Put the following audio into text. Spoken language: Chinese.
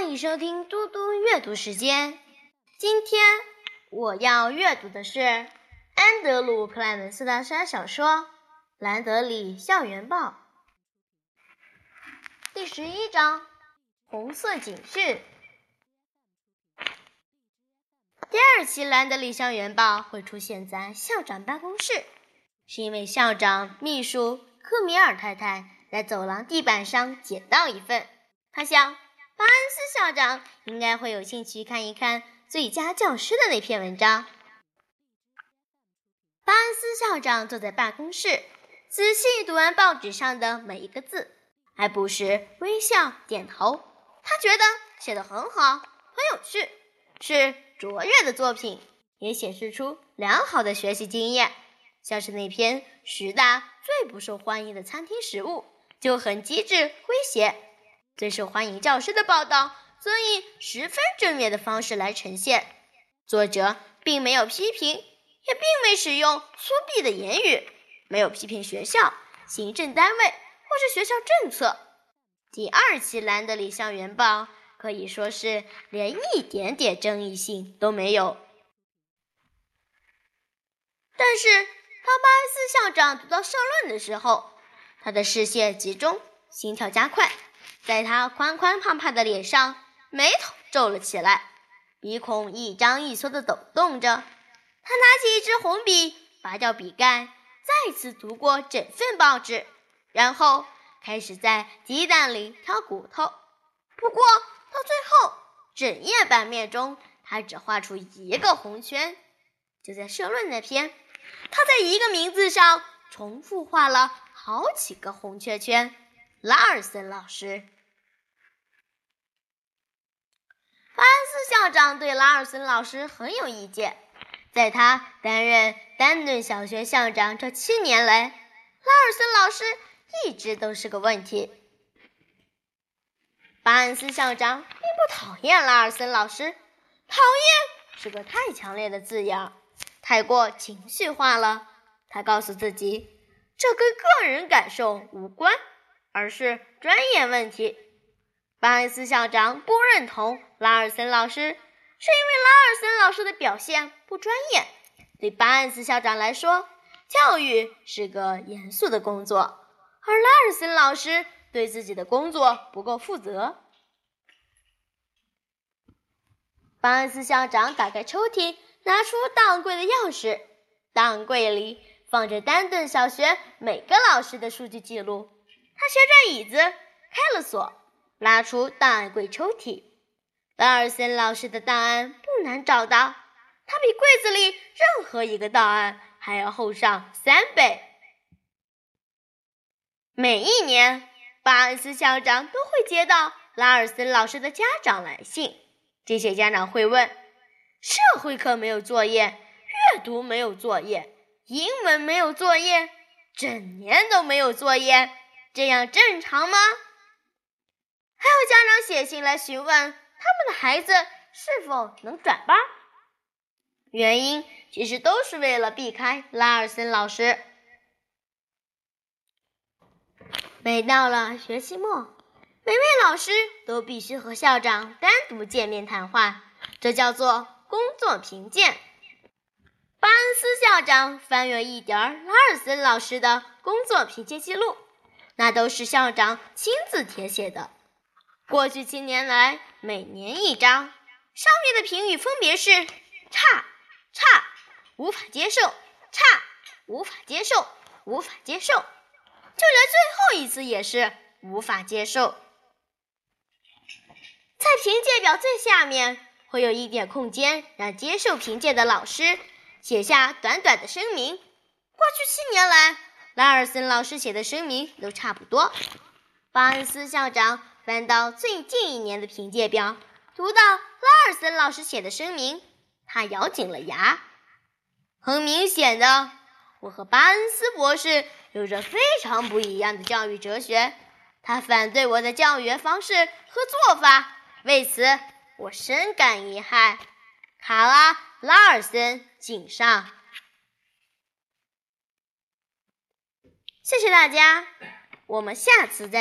欢迎收听嘟嘟阅读时间。今天我要阅读的是安德鲁·克莱门斯的小说《兰德里校园报》第十一章《红色警讯》。第二期《兰德里校园报》会出现在校长办公室，是因为校长秘书科米尔太太在走廊地板上捡到一份，她想。巴恩斯校长应该会有兴趣看一看最佳教师的那篇文章。巴恩斯校长坐在办公室，仔细读完报纸上的每一个字，还不时微笑点头。他觉得写得很好，很有趣，是卓越的作品，也显示出良好的学习经验。像是那篇十大最不受欢迎的餐厅食物，就很机智诙谐。最受欢迎教师的报道则以十分正面的方式来呈现，作者并没有批评，也并未使用粗鄙的言语，没有批评学校、行政单位或是学校政策。第二期《兰德里校园报》可以说是连一点点争议性都没有。但是，当巴恩斯校长读到社论的时候，他的视线集中，心跳加快。在他宽宽胖胖的脸上，眉头皱了起来，鼻孔一张一缩的抖动着。他拿起一支红笔，拔掉笔盖，再次读过整份报纸，然后开始在鸡蛋里挑骨头。不过到最后，整页版面中他只画出一个红圈。就在社论那篇，他在一个名字上重复画了好几个红圈圈。拉尔森老师，巴恩斯校长对拉尔森老师很有意见。在他担任丹顿小学校长这七年来，拉尔森老师一直都是个问题。巴恩斯校长并不讨厌拉尔森老师，讨厌是个太强烈的字眼，太过情绪化了。他告诉自己，这跟个人感受无关。而是专业问题。巴恩斯校长不认同拉尔森老师，是因为拉尔森老师的表现不专业。对巴恩斯校长来说，教育是个严肃的工作，而拉尔森老师对自己的工作不够负责。巴恩斯校长打开抽屉，拿出档柜的钥匙，档柜里放着丹顿小学每个老师的数据记录。他旋转椅子，开了锁，拉出档案柜抽屉。拉尔森老师的档案不难找到，他比柜子里任何一个档案还要厚上三倍。每一年，巴恩斯校长都会接到拉尔森老师的家长来信。这些家长会问：社会课没有作业，阅读没有作业，英文没有作业，整年都没有作业。这样正常吗？还有家长写信来询问他们的孩子是否能转班，原因其实都是为了避开拉尔森老师。每到了学期末，每位老师都必须和校长单独见面谈话，这叫做工作评鉴。巴恩斯校长翻阅一点拉尔森老师的工作评鉴记录。那都是校长亲自填写的。过去七年来，每年一张，上面的评语分别是：差、差、无法接受、差、无法接受、无法接受。就连最后一次也是无法接受。在评鉴表最下面会有一点空间，让接受评鉴的老师写下短短的声明。过去七年来。拉尔森老师写的声明都差不多。巴恩斯校长翻到最近一年的评鉴表，读到拉尔森老师写的声明，他咬紧了牙。很明显的，我和巴恩斯博士有着非常不一样的教育哲学。他反对我的教育方式和做法，为此我深感遗憾。卡拉·拉尔森，敬上。谢谢大家，我们下次再。